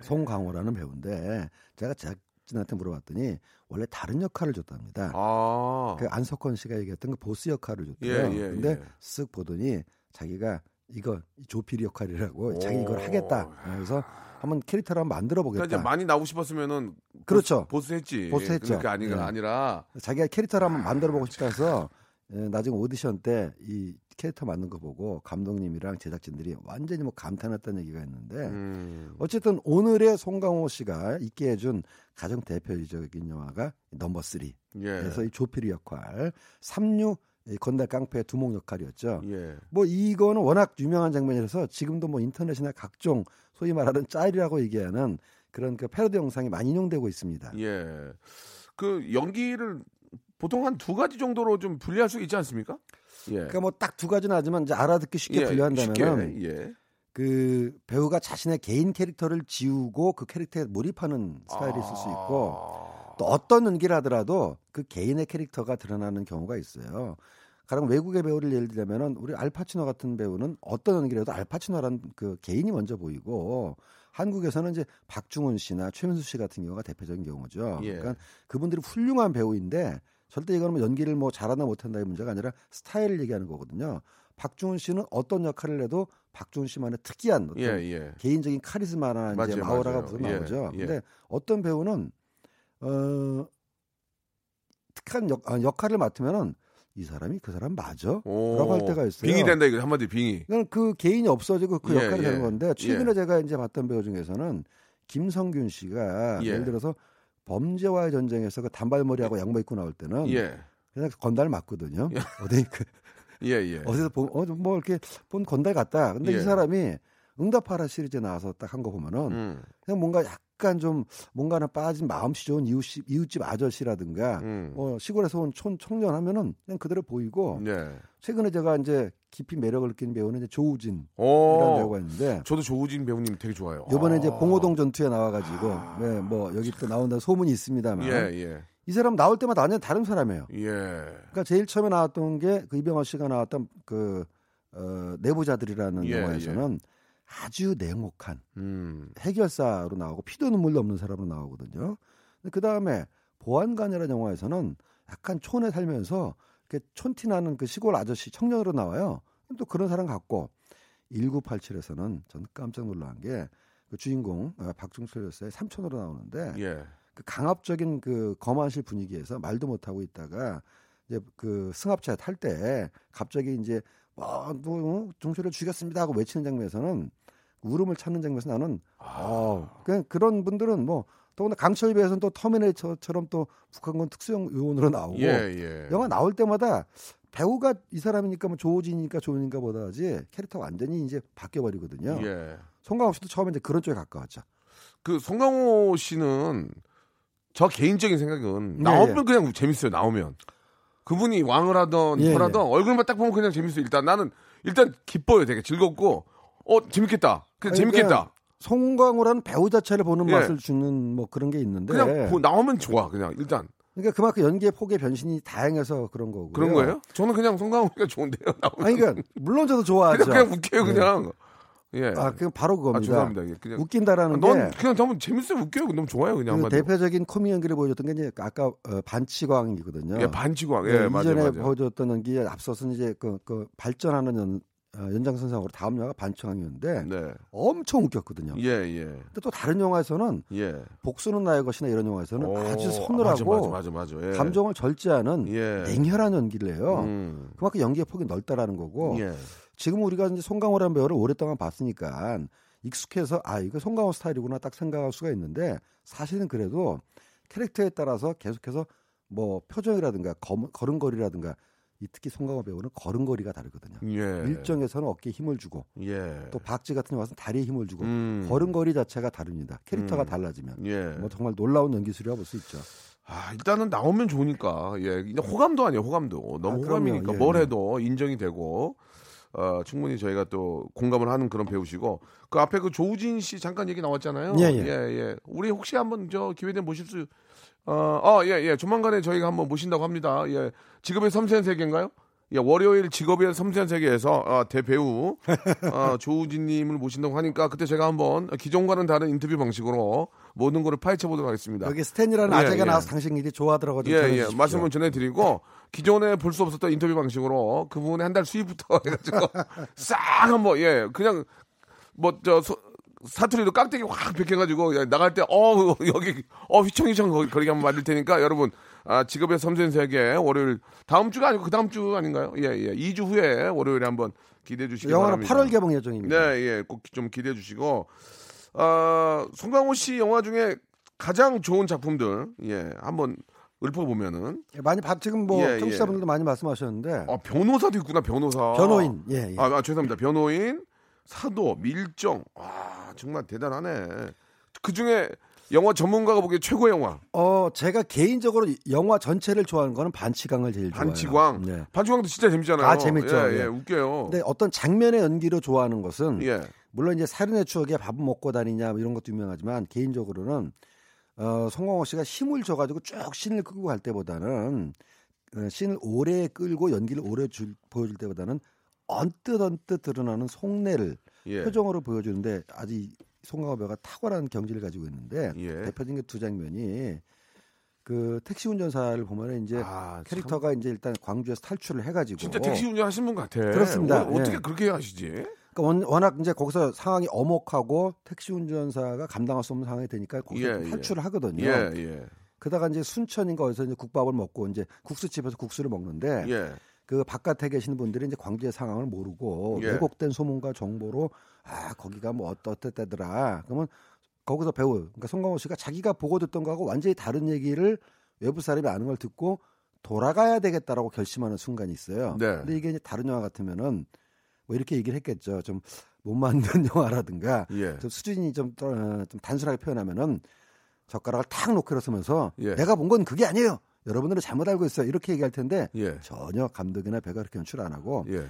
송강호라는 배우인데 제가 제, 제작진한테 물어봤더니 원래 다른 역할을 줬답니다. 아. 그 안석권 씨가 얘기했던 그 보스 역할을 줬대요. 예, 예, 근데 예. 쓱 보더니 자기가 이거 조필이 역할이라고 자기 이걸 오. 하겠다. 그래서 한번 캐릭터를 한번 만들어 그러니까 보겠다. 이제 많이 나오고 싶었으면은 그렇죠. 보스, 보스 했지. 보스 했죠. 그러니까 아니가 예. 아니라 자기가 캐릭터를 한번 만들어 보고 싶다 해서 예, 나중에 오디션 때 이 캐릭터 만든 거 보고 감독님이랑 제작진들이 완전히 뭐 감탄했다는 얘기가 있는데 음. 어쨌든 오늘의 송강호 씨가 있게 해준 가장 대표적인 영화가 넘버 3. 예. 그래서 이 조필이 역할, 36 건달 깡패 두목 역할이었죠. 예. 뭐 이거는 워낙 유명한 장면이라서 지금도 뭐 인터넷이나 각종 소위 말하는 짤이라고 얘기하는 그런 그 패러디 영상이 많이 인용되고 있습니다. 예. 그 연기를 보통 한 두 가지 정도로 좀 분리할 수 있지 않습니까? 예. 그러니까 뭐 딱 두 가지는 하지만 이제 알아듣기 쉽게 예, 분류한다면은 쉽게, 예. 그 배우가 자신의 개인 캐릭터를 지우고 그 캐릭터에 몰입하는 스타일이 있을 수 있고 아. 또 어떤 연기를 하더라도 그 개인의 캐릭터가 드러나는 경우가 있어요. 가령 외국의 배우를 예를 들자면은 우리 알파치노 같은 배우는 어떤 연기를 해도 알파치노라는 그 개인이 먼저 보이고 한국에서는 이제 박중훈 씨나 최민수 씨 같은 경우가 대표적인 경우죠. 예. 그러니까 그분들이 훌륭한 배우인데 절대 이거는 뭐 연기를 뭐 잘하나 못한다의 문제가 아니라 스타일을 얘기하는 거거든요. 박중훈 씨는 어떤 역할을 해도 박중훈 씨만의 특이한 어떤 예, 예. 개인적인 카리스마나 이제 맞아요, 맞아요. 묻어 예, 나오죠. 예. 근데 어떤 배우는 어 특한 역, 아, 역할을 맡으면은 이 사람이 그 사람 맞아? 오. 라고 할 때가 있어요. 빙이 된다 이거 한마디 빙이. 그러니까 그 개인이 없어지고 그 예, 역할이 예. 되는 건데 최근에 예. 제가 이제 봤던 배우 중에서는 김성균 씨가 예. 예. 를 들어서 범죄와의 전쟁에서 그 단발머리하고 양복 입고 나올 때는 예. 그냥 건달 맞거든요. [laughs] 어디 그 [laughs] 예, 예. 어디서 본, 어, 뭐 이렇게 본 건달 같다. 근데 예. 이 사람이 응답하라 시리즈에 나와서 딱 한 거 보면은 음. 그냥 뭔가 약 간 좀 뭔가는 빠진 마음씨 좋은 이웃집, 이웃집 아저씨라든가 음. 뭐 시골에서 온 촌, 청년 하면은 그냥 그대로 보이고 네. 최근에 제가 이제 깊이 매력을 느낀 배우는 이제 조우진이라는 오. 배우가 있는데 저도 조우진 배우님 되게 좋아요. 이번에 이제 아. 봉오동 전투에 나와가지고 네, 뭐 여기 또 나온다 소문이 있습니다만 예, 예. 이 사람 나올 때마다 완전 다른 사람이에요. 예. 그러니까 제일 처음에 나왔던 게 그 이병헌 씨가 나왔던 그 어, 내부자들이라는 예, 영화에서는 아주 냉혹한 음. 해결사로 나오고 피도 눈물도 없는 사람으로 나오거든요. 그 다음에 보안관이라는 영화에서는 약간 촌에 살면서 이렇게 촌티 나는 그 시골 아저씨 청년으로 나와요. 또 그런 사람 같고 1987에서는 전 깜짝 놀란 게 그 주인공 어, 박중철 여사의 삼촌으로 나오는데 예. 그 강압적인 그 거만실 분위기에서 말도 못 하고 있다가 이제 그 승합차 탈 때 갑자기 이제 뭐 뭐 중철을 죽였습니다 하고 외치는 장면에서는 울음을 찾는 장면에서 나는 어 그냥 그런 분들은 뭐 더구나 강철 배에서는 또 터미네이터처럼 또 북한군 특수형 요원으로 나오고 예, 예. 영화 나올 때마다 배우가 이 사람이니까 뭐 조진이니까 조인가 보다지 캐릭터 가 완전히 이제 바뀌어 버리거든요. 예. 송강호 씨도 처음에 이제 그런 쪽에 가까웠죠. 그 송강호 씨는 저 개인적인 생각은 예, 나오면 예. 그냥 재밌어요. 나오면 그분이 왕을 하던 예, 뭘 하던 얼굴만 딱 보면 그냥 재밌어요. 일단 나는 일단 기뻐요. 되게 즐겁고 어 재밌겠다. 아니, 재밌겠다. 송강호라는 배우 자체를 보는 예. 맛을 주는 뭐 그런 게 있는데 그냥 보- 나오면 좋아. 그냥 일단 그러니까 그만큼 연기의 폭의 변신이 다양해서 그런 거고요. 그런 거예요? 저는 그냥 송강호가 좋은데요. [laughs] 나오면 아니 그러니까 물론 저도 좋아하죠. 그냥, 그냥 웃겨요. 네. 그냥 예. 아, 그냥 바로 그겁니다. 아, 죄송합니다. 예, 그냥 웃긴다라는 넌게 그냥 너무 재밌어요. 웃겨요. 너무 좋아요. 그냥 그. 대표적인 코믹 연기를 보여줬던 게 이제 아까 어, 반치광이거든요. 예, 반치광. 예, 네, 맞아요, 이전에. 보여줬던 연기에 앞서서는 이제 그, 그 발전하는 연, 어, 연장선상으로 다음 영화가 반치광이었는데 네. 엄청 웃겼거든요. 예, 예. 근데 또 다른 영화에서는 예. 복수는 나의 것이나 이런 영화에서는 오, 아주 서늘하고 맞아, 맞아, 맞아. 예. 감정을 절제하는 예. 냉혈한 연기를 해요. 음. 그만큼 연기의 폭이 넓다라는 거고 예. 지금 우리가 이제 송강호라는 배우를 오랫동안 봤으니까 익숙해서 아 이거 송강호 스타일이구나 딱 생각할 수가 있는데 사실은 그래도 캐릭터에 따라서 계속해서 뭐 표정이라든가 거, 걸음걸이라든가 이 특히 송강호 배우는 걸음걸이가 다르거든요. 예. 일정에서는 어깨에 힘을 주고 예. 또 박쥐 같은 영화에서는 다리에 힘을 주고 음. 걸음걸이 자체가 다릅니다. 캐릭터가 음. 달라지면 예. 뭐 정말 놀라운 연기술이라고 볼 수 있죠. 아, 일단은 나오면 좋으니까. 예. 호감도 아니에요, 호감도. 너무 아, 호감이니까. 예, 뭘 예. 해도 인정이 되고, 어, 충분히 저희가 또 공감을 하는 그런 배우시고, 그 앞에 그 조우진 씨 잠깐 얘기 나왔잖아요. 예, 예. 예, 우리 혹시 한번 저 기회 되면 모실 수, 어, 어, 예, 예. 조만간에 저희가 한번 모신다고 합니다. 예. 직업의 섬세한 세계인가요? 예, 월요일 직업의 섬세한 세계에서 아, 대배우 아, 조우진님을 모신다고 하니까 그때 제가 한번 기존과는 다른 인터뷰 방식으로 모든 거를 파헤쳐 보도록 하겠습니다. 여기 스탠이라는 예, 아재가 예. 나와서 당신 일이 좋아하더라고 좀 예, 예. 말씀을 전해드리고 기존에 볼 수 없었던 인터뷰 방식으로 그분의 한 달 수입부터 [laughs] 해가지고 싹 한번 예 그냥 뭐저 사투리로 깍대기 확 벗겨가지고 야, 나갈 때 어 여기 어 휘청휘청 거리- 한번 만들 테니까 여러분 아, 직업의 세계 월요일 다음 주가 아니고 그 다음 주 아닌가요? 예, 예. 2주 후에 월요일에 한번 기대해 주시기 영화는 바랍니다. 8월 개봉 예정입니다. 네, 예. 꼭 좀 기대해 주시고 아, 송강호 씨 영화 중에 가장 좋은 작품들 예, 한번 읊어보면은 예, 많이 봐 지금 뭐 예, 청취자분들도 많이 말씀하셨는데 아, 변호사도 있구나, 변호사. 변호인, 예, 예. 아, 아, 죄송합니다. 변호인, 사도, 밀정. 와, 정말 대단하네. 그 중에 영화 전문가가 보기에 최고 영화. 어 제가 개인적으로 영화 전체를 좋아하는 거는 반치광을 제일 좋아해요. 반치광. 네. 반치광도 진짜 재밌잖아요. 아 재밌죠. 예, 예, 예. 웃겨요. 근데 어떤 장면의 연기로 좋아하는 것은 예. 물론 이제 살인의 추억에 밥은 먹고 다니냐 뭐 이런 것도 유명하지만 개인적으로는 어, 송강호 씨가 힘을 줘 가지고 쭉 신을 끌고 갈 때보다는 어, 신을 오래 끌고 연기를 오래 줄, 보여줄 때보다는 언뜻 언뜻 드러나는 속내를 예. 표정으로 보여주는데 아주 이 송강호 배우가 탁월한 경지를 가지고 있는데 예. 대표적인 게 두 장면이 그 택시 운전사를 보면 이제 아, 캐릭터가 이제 일단 광주에서 탈출을 해가지고 진짜 택시 운전하신 분 같아. 그렇습니다. 어, 떻게 예. 그렇게 하시지? 그러니까 원- 워낙 이제 거기서 상황이 엄혹하고 택시 운전사가 감당할 수 없는 상황이 되니까 거기서 예, 예. 탈출을 하거든요. 예, 예. 그러다가 이제 순천인가 어디서 이제 국밥을 먹고 이제 국수집에서 국수를 먹는데 예. 그 바깥에 계시는 분들이 이제 광주의 상황을 모르고 예. 왜곡된 소문과 정보로 아 거기가 뭐 어떠 어땠다더라. 그러면 거기서 배우 그러니까 송강호 씨가 자기가 보고 듣던 거하고 완전히 다른 얘기를 외부 사람이 아는 걸 듣고 돌아가야 되겠다라고 결심하는 순간이 있어요. 네. 근데 이게 이제 다른 영화 같으면은 뭐 이렇게 얘기를 했겠죠. 좀 못 만든 [laughs] 영화라든가 예. 좀 수준이 좀, 떨- 어, 좀 단순하게 표현하면은 젓가락을 탁 놓고 일어서면서 예. 내가 본 건 그게 아니에요. 여러분들은 잘못 알고 있어요. 이렇게 얘기할 텐데 예. 전혀 감독이나 배가 그렇게 연출 안 하고 예.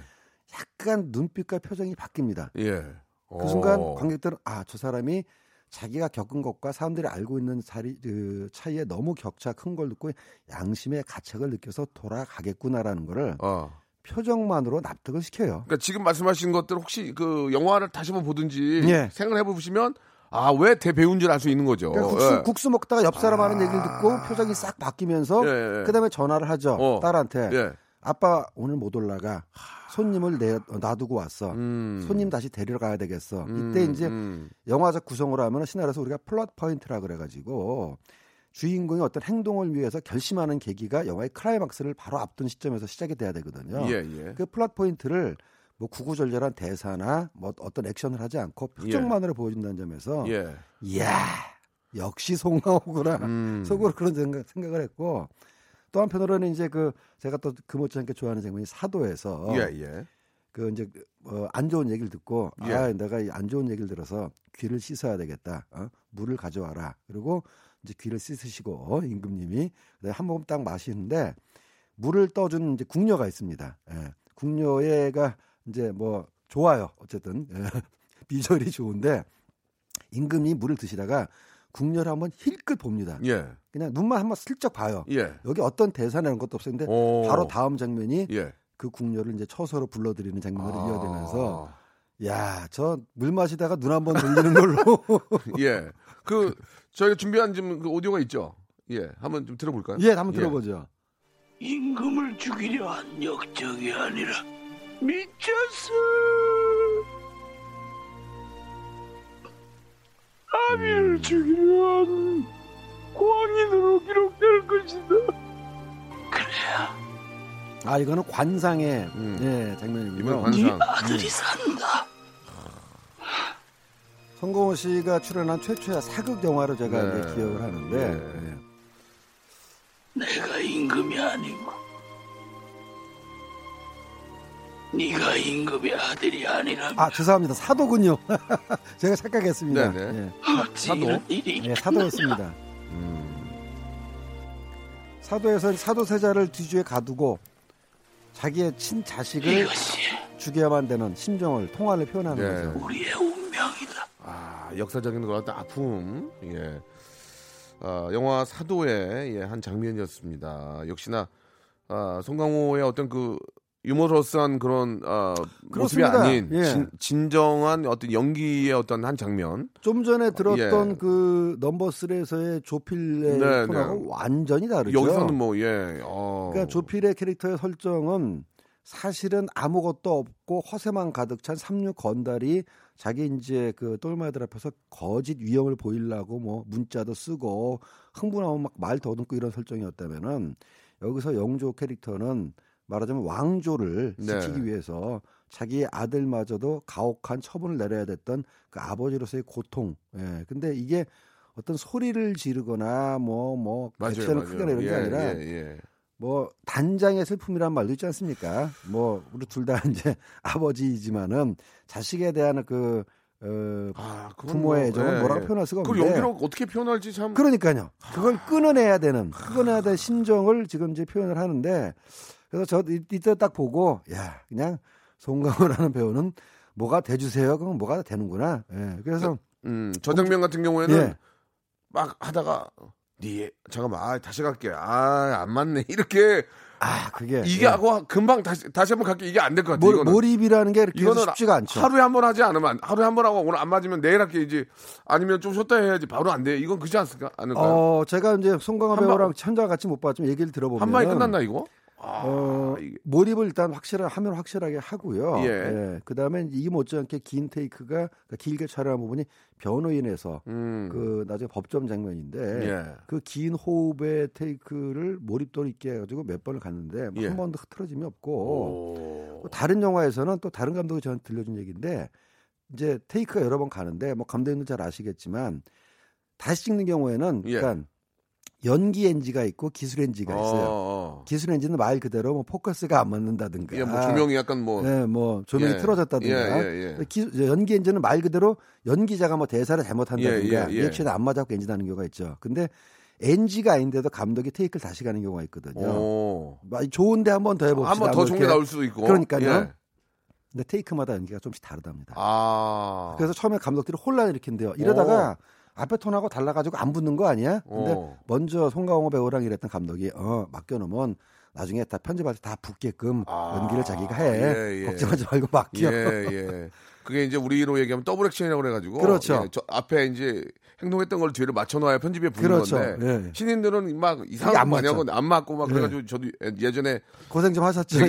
약간 눈빛과 표정이 바뀝니다. 예. 그 순간 어. 관객들은 아 저 사람이 자기가 겪은 것과 사람들이 알고 있는 사리, 그 차이에 너무 격차 큰 걸 듣고 양심의 가책을 느껴서 돌아가겠구나라는 거를 어. 표정만으로 납득을 시켜요. 그러니까 지금 말씀하신 것들 혹시 그 영화를 다시 한번 보든지 예. 생각해 보시면 아 왜 대배우인 줄알 수 있는 거죠. 그러니까 국수, 예. 국수 먹다가 옆 사람 하는 얘기를 듣고 표정이 싹 바뀌면서 예, 예. 그다음에 전화를 하죠 어. 딸한테 예. 아빠 오늘 못 올라가 손님을 내, 놔두고 왔어 음. 손님 다시 데리러 가야 되겠어 음, 이때 이제 음. 영화적 구성으로 하면 신화에서 우리가 플롯 포인트라 그래가지고 주인공이 어떤 행동을 위해서 결심하는 계기가 영화의 클라이막스를 바로 앞둔 시점에서 시작이 돼야 되거든요. 예, 예. 그 플롯 포인트를 뭐 구구절절한 대사나 뭐 어떤 액션을 하지 않고 표정만으로 보여준다는 점에서 예. 이야 역시 송강호구나 음. [laughs] 속으로 그런 생각, 생각을 했고 또 한편으로는 이제 그 제가 또 그 못지않게 좋아하는 장면이 사도에서 예, 예. 그 이제 어, 안 좋은 얘기를 듣고 예. 아 내가 이안 좋은 얘기를 들어서 귀를 씻어야 되겠다 어? 물을 가져와라 그리고 이제 귀를 씻으시고 임금님이 그다음에 한 모금 딱 마시는데 물을 떠준 이제 궁녀가 있습니다 예. 궁녀애가 이제 뭐 좋아요 어쨌든 예. [laughs] 비주얼이 좋은데 임금이 물을 드시다가 궁녀를 한번 힐끗 봅니다 예. 그냥 눈만 한번 슬쩍 봐요 예. 여기 어떤 대사나 이런 것도 없었는데 오. 바로 다음 장면이 예. 그 궁녀를 이제 처서로 불러들이는 장면으로 아. 이어지면서 야 저 물 마시다가 눈 한번 돌리는 걸로 [laughs] 예. 그 저희가 준비한 지금 그 오디오가 있죠. 예. 한번 좀 들어볼까요? 예 한번 들어보죠. 임금을 죽이려 한 역적이 아니라 미쳤어. 아비를 죽이려 한 광인으로 기록될 것이다. 그래야 아 이거는 관상의 음. 예 장면이고요. 이번 네 관상. 아들이 산다. 성공호 씨가 출연한 최초의 사극 영화로 제가 네. 기억을 하는데 네. 예. 내가 임금이 아니고 네가 임금의 아들이 아니라 아 죄송합니다 사도군요. [laughs] 제가 착각했습니다. 네네. 예. 어찌 사도? 이런 일이 예, 사도였습니다. 음. 사도에서는 사도 세자를 뒤주에 가두고 자기의 친 자식을 이것이 죽여야만 되는 심정을 통화를 표현하는 네. 거죠. 우리의 운명이다. 아, 역사적인 것 같은 아픔. 예. 아, 영화 사도의 예, 한 장면이었습니다. 역시나 아, 송강호의 어떤 그 유머러스한 그런 어, 모습이. 아닌 예. 진, 정한 어떤 연기의 어떤 한 장면. 좀 전에 들었던 예. 그 넘버 3에서의 조필의 네, 네. 완전히 다르죠. 여기서는 뭐 예. 어. 그러니까 조필의 캐릭터의 설정은 사실은 아무것도 없고 허세만 가득 찬 삼류 건달이 자기 이제 그 똘마들 앞에서 거짓 위험을 보이려고 뭐 문자도 쓰고 흥분하면 막 말 더듬고 이런 설정이었다면은 여기서 영조 캐릭터는 말하자면 왕조를 네. 지키기 위해서 자기 아들마저도 가혹한 처분을 내려야 됐던 그 아버지로서의 고통. 예. 근데 이게 어떤 소리를 지르거나 뭐뭐 맞아요, 액션을 맞아요. 크거나 이런 게 예, 아니라 예, 예. 뭐 단장의 슬픔이란 말도 있지 않습니까? 뭐 우리 둘 다 [laughs] 이제 아버지이지만은 자식에 대한 그 어, 아, 부모의 뭐, 애정은 예, 뭐라고 예. 표현할 수가 그걸 없는데 연기로 어떻게 표현할지 참. 그러니까요. 그걸 끊어내야 되는 끊어내야 될 심정을 지금 이제 표현을 하는데 그래서 저 이- 이때 딱 보고 야 그냥 송강호라는 배우는 뭐가 돼주세요. 그럼 뭐가 되는구나. 예. 그래서 음, 저 장면 같은 경우에는 예. 막 하다가 네 잠깐만 아, 다시 갈게 아안 맞네 [laughs] 이렇게 아 그게 이게 예. 하고 금방 다시 다시 한번 갈게 이게 안 될 것 같아 몰, 이거는 몰입이라는 게 이렇게 쉽지가 않죠. 하루에 한 번 하지 않으면 안- 하루에 한 번 하고 오늘 안 맞으면 내일 할게 이제 아니면 좀 쉬었다 해야지 바로 안 돼 이건 그렇지 않을까 않을까요 어, 제가 이제 송강호 배우랑 현장 같이 못 봤지만 얘기를 들어보면 한 방에 끝났나 이거 아, 어, 몰입을 일단 확실하 하면 확실하게 하고요. 예. 그다음에 이게 못지않게 긴 테이크가 그러니까 길게 촬영한 부분이 변호인에서 음, 그 나중에 법정 장면인데 예. 그긴 호흡의 테이크를 몰입도 있게 해가지고 몇 번을 갔는데 뭐 예. 한 번도 흐트러짐이 없고 오. 또 다른 영화에서는 또 다른 감독이 저한테 들려준 얘기인데 이제 테이크가 여러 번 가는데 뭐 감독님도 잘 아시겠지만 다시 찍는 경우에는 예. 그러니까 연기 NG가 있고 기술 NG가 있어요. 어, 기술 NG는 말 그대로 뭐 포커스가 안 맞는다든가. 예, 뭐 조명이 약간 뭐 네, 뭐 조명이 예. 틀어졌다든가. 예, 예, 예. 기- 연기 NG는 말 그대로 연기자가 뭐 대사를 잘못한다든가. 리액션이 안 맞아고 엔진 하는 경우가 있죠. 근데 NG가 아닌데도 감독이 테이크를 다시 가는 경우가 있거든요. 오. 막 좋은데 한 번 더 해봅시다. 한 번더뭐 좋은 게. 나올 수도 있고 그러니까요. 예. 근데 테이크마다 연기가 좀씩 다르답니다. 아 그래서 처음에 감독들이 혼란을 일으킨대요. 이러다가 앞에 톤하고 달라가지고 안 붙는 거 아니야? 근데 어. 먼저 송강호 배우랑 일했던 감독이 어 맡겨놓으면 나중에 다 편집할 때 다 붙게끔 아, 연기를 자기가 해 예, 예. 걱정하지 말고 맡겨. 예, 예. 그게 이제 우리로 얘기하면 더블 액션이라고 그래가지고. 그렇죠. 예, 저 앞에 이제 행동했던 걸 뒤를 맞춰놔야 편집에 붙는 그렇죠. 건데. 예. 신인들은 막 이상한 안거 많이. 하고 안 맞고 막 예. 그래가지고 저도 예전에 고생 좀 하셨죠.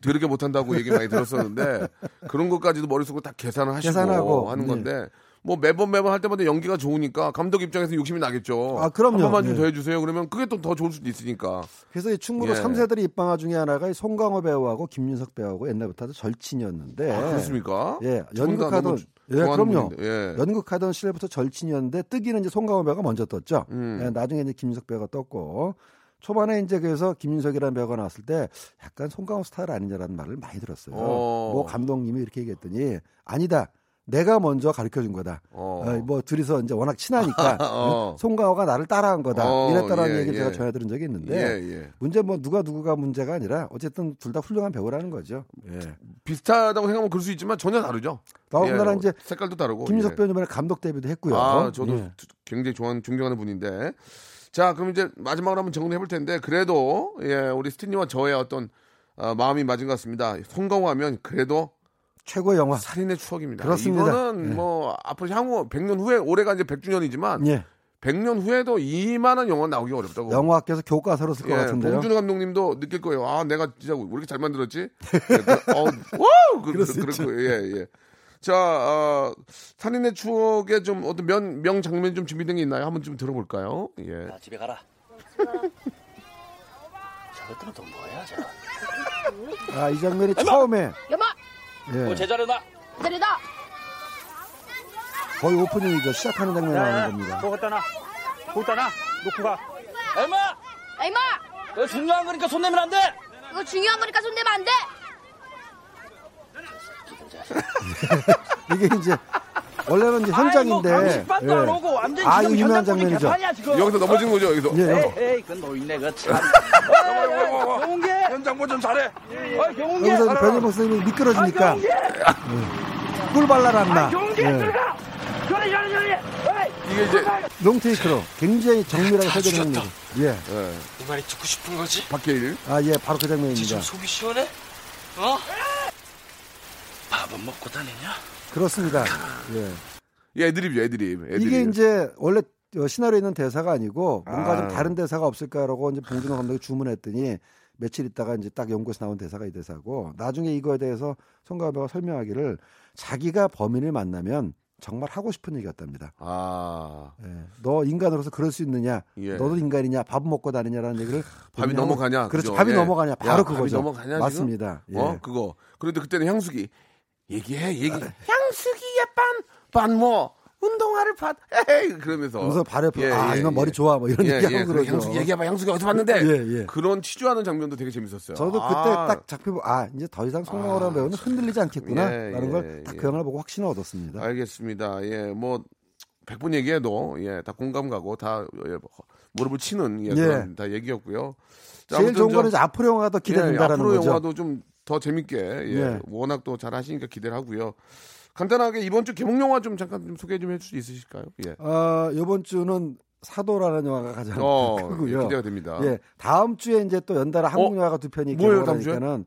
되게 못한다고 얘기 많이 들었었는데 [laughs] 그런 것까지도 머릿속으로 다 계산을 하시고 계산하고, 하는 네. 건데 뭐 매번 매번 할 때마다 연기가 좋으니까 감독 입장에서 욕심이 나겠죠. 아, 그럼요. 한 번만 좀 예. 더 해주세요. 그러면 그게 또 더 좋을 수도 있으니까. 그래서 이 충무로 예. 3세들의 입방아 중에 하나가 이 송강호 배우하고 김윤석 배우하고 옛날부터 절친이었는데. 아, 그렇습니까? 예, 연극하던 예, 그럼요. 예. 연극하던 시절부터 절친이었는데 뜨기는 이제 송강호 배우가 먼저 떴죠. 음. 예, 나중에 이제 김윤석 배우가 떴고 초반에 이제 그래서 김윤석이라는 배우가 나왔을 때 약간 송강호 스타일 아니냐라는 말을 많이 들었어요. 어. 뭐 감독님이 이렇게 얘기했더니 아니다. 내가 먼저 가르쳐 준 거다. 어. 어, 뭐 둘이서 이제 워낙 친하니까 [laughs] 어. 응? 송강호가 나를 따라한 거다. 어, 이랬다라는 예, 얘기를 예. 제가 전해 들은 적이 있는데 예, 예. 문제 뭐 누가 누구가 문제가 아니라 어쨌든 둘 다 훌륭한 배우라는 거죠. 예. 비슷하다고 생각하면 그럴 수 있지만 전혀 다르죠. 더군다나 예, 이제 색깔도 다르고. 김윤석 예. 배우 이번에 감독 데뷔도 했고요. 아, 저도 예. 굉장히 좋아하는 존경하는 분인데. 자, 그럼 이제 마지막으로 한번 정리해 볼 텐데 그래도 예, 우리 스티니와 저의 어떤 어, 마음이 맞은 것 같습니다. 송강호 하면 그래도 최고의 영화. 살인의 추억입니다. 그렇습니다. 이거는 예. 뭐 앞으로 향후 100년 후에 올해가 이제 100주년이지만 예. 100년 후에도 이만한 영화 나오기 어렵다고. 영화학교에서 교과서로 쓸것 예, 같은데요. 봉준호 감독님도 느낄 거예요. 아, 내가 진짜 왜 이렇게 잘 만들었지? 예, [laughs] 그, 어, 와우! 그, 그럴 수 그, 있죠. 그, 예, 예. 자, 어, 살인의 추억에 좀 어떤 명, 명 장면 좀 준비된 게 있나요? 한번 좀 들어볼까요? 예. 야, 집에 가라. 저것들은 또 뭐야, 저? 아, 이 장면이 처음에 여마! 예, 어, 제자리 나. 기다리다! 거의 오프닝이죠. 시작하는 장면이 나오는 겁니다. 거기다 놔. 거기다 놔. 놓고 가. 에마! 아, 이마! 너 중요한 거니까 손 내면 안 돼! 이거 중요한 거니까 손 대면 안 돼! 이게 이제 원래는 이제 현장인데. 감식반도 안 예. 오고 완전 아, 이거 유명한 장면이죠. 개판이야. 여기서 넘어지는 거죠, 여기서. 예, 여기서. 에이, 그 노인네 그 참. [laughs] 경운기. 현장 보 좀 잘해. 어, 경운기. 여기서 변희 목사님이 미끄러지니까 꿀 발라놨나. 경운기 예. 들어가. 저리 저리 저리. 어이. 이게 이제, 롱테이크로 굉장히 정밀하게 설계된 겁니다. 예. 예, 이 말이 듣고 싶은 거지? 박해일. 아, 예, 바로 그 장면입니다. 속이 시원해? 어? 밥은 먹고 다니냐? 그렇습니다. 예. 예, 애드립이죠, 애드립. 애드립. 이게 이제 원래 어, 시나리오에 있는 대사가 아니고 뭔가 아. 좀 다른 대사가 없을까라고 이제 봉준호 감독이 주문했더니 며칠 있다가 이제 딱 연구에서 나온 대사가 이 대사고 나중에 이거에 대해서 송가호가 설명하기를 자기가 범인을 만나면 정말 하고 싶은 얘기였답니다. 아, 예. 너 인간으로서 그럴 수 있느냐? 예. 너도 인간이냐? 밥 먹고 다니냐라는 얘기를 밥이 넘어가냐? 그렇죠. 밥이 예. 넘어가냐? 야, 바로 밥이 그거죠. 넘어가냐? 맞습니다. 예. 어, 그거. 그런데 그때는 향수기. 얘기해, 얘기. 향수기에 빤, 빤 뭐, 운동화를 팟, 에이, 그러면서. 그래서 발에 아 이건 머리 좋아 뭐 이런 예, 얘기하고 예, 그러죠. 향수기 얘기해봐, 향수기 어디서 봤는데? 예, 예. 그런 치주하는 장면도 되게 재밌었어요. 저도 그때 아, 딱 잡히고 아 이제 더 이상 송강호라는 배우는 흔들리지 않겠구나 라는 예, 걸 예, 딱 예. 그 영화를 보고 확신을 얻었습니다. 알겠습니다. 예, 뭐, 100번 얘기해도, 예, 다 공감 가고, 다, 예, 무릎을 치는, 예, 예. 그런 다 얘기였고요. 자, 제일 좋은 저- 거는 앞으로 영화가 더 기대된다라는 예, 앞으로 거죠. 영화도 좀 더 재밌게 예, 예. 워낙 또 잘 하시니까 기대를 하고요. 간단하게 이번 주 개봉 영화 좀 잠깐 좀 소개 좀 해줄 수 있으실까요? 예. 어, 이번 주는 사도라는 영화가 가장 어, 크고요. 예, 기대가 됩니다. 예, 다음 주에 이제 또 연달아 한국 어? 영화가 두 편이? 개봉하니까는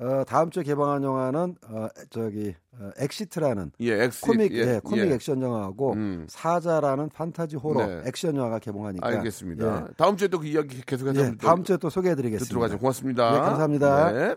어, 다음 주에 개봉한 영화는 어, 저기 어, 엑시트라는 예, 엑시, 코믹 예, 예, 코믹 예. 액션 영화하고 음. 사자라는 판타지 호러 네. 액션 영화가 개봉하니까 알겠습니다. 예. 다음 주에 또 그 이야기 계속해서 예, 다음 주에 또 소개해드리겠습니다. 하죠. 고맙습니다. 네, 감사합니다. 네.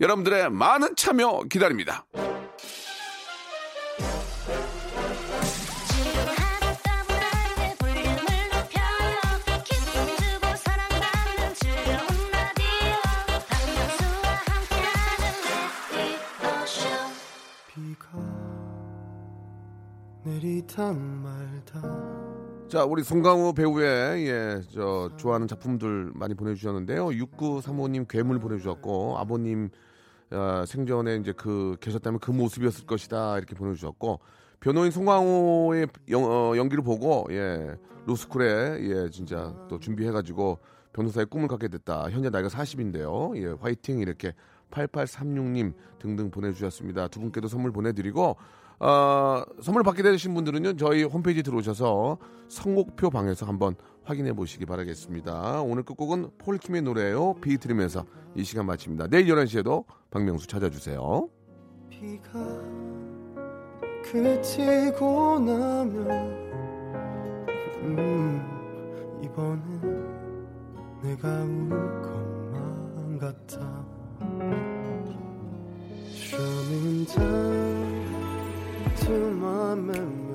여러분들의 많은 참여 기다립니다. 자, 우리 송강호 배우의 예, 저 좋아하는 작품들 많이 보내주셨는데요. 6935님 괴물 보내주셨고 아버님 어, 생전에 이제 그 계셨다면 그 모습이었을 것이다 이렇게 보내주셨고 변호인 송강호의 연, 어, 연기를 보고 예 로스쿨에 예 진짜 또 준비해가지고 변호사의 꿈을 갖게 됐다. 현재 나이가 40인데요. 예 화이팅 이렇게 8836님 등등 보내주셨습니다. 두 분께도 선물 보내드리고 어, 선물 받게 되신 분들은요 저희 홈페이지 들어오셔서 선곡표 방에서 한번 확인해 보시기 바라겠습니다. 오늘 끝곡은 폴킴의 노래예요. 비 들으면서 이 시간 마칩니다. 내일 11시에도 박명수 찾아주세요. 비가 그치고 나면 음 이번엔 내가 울 것만 같아 memory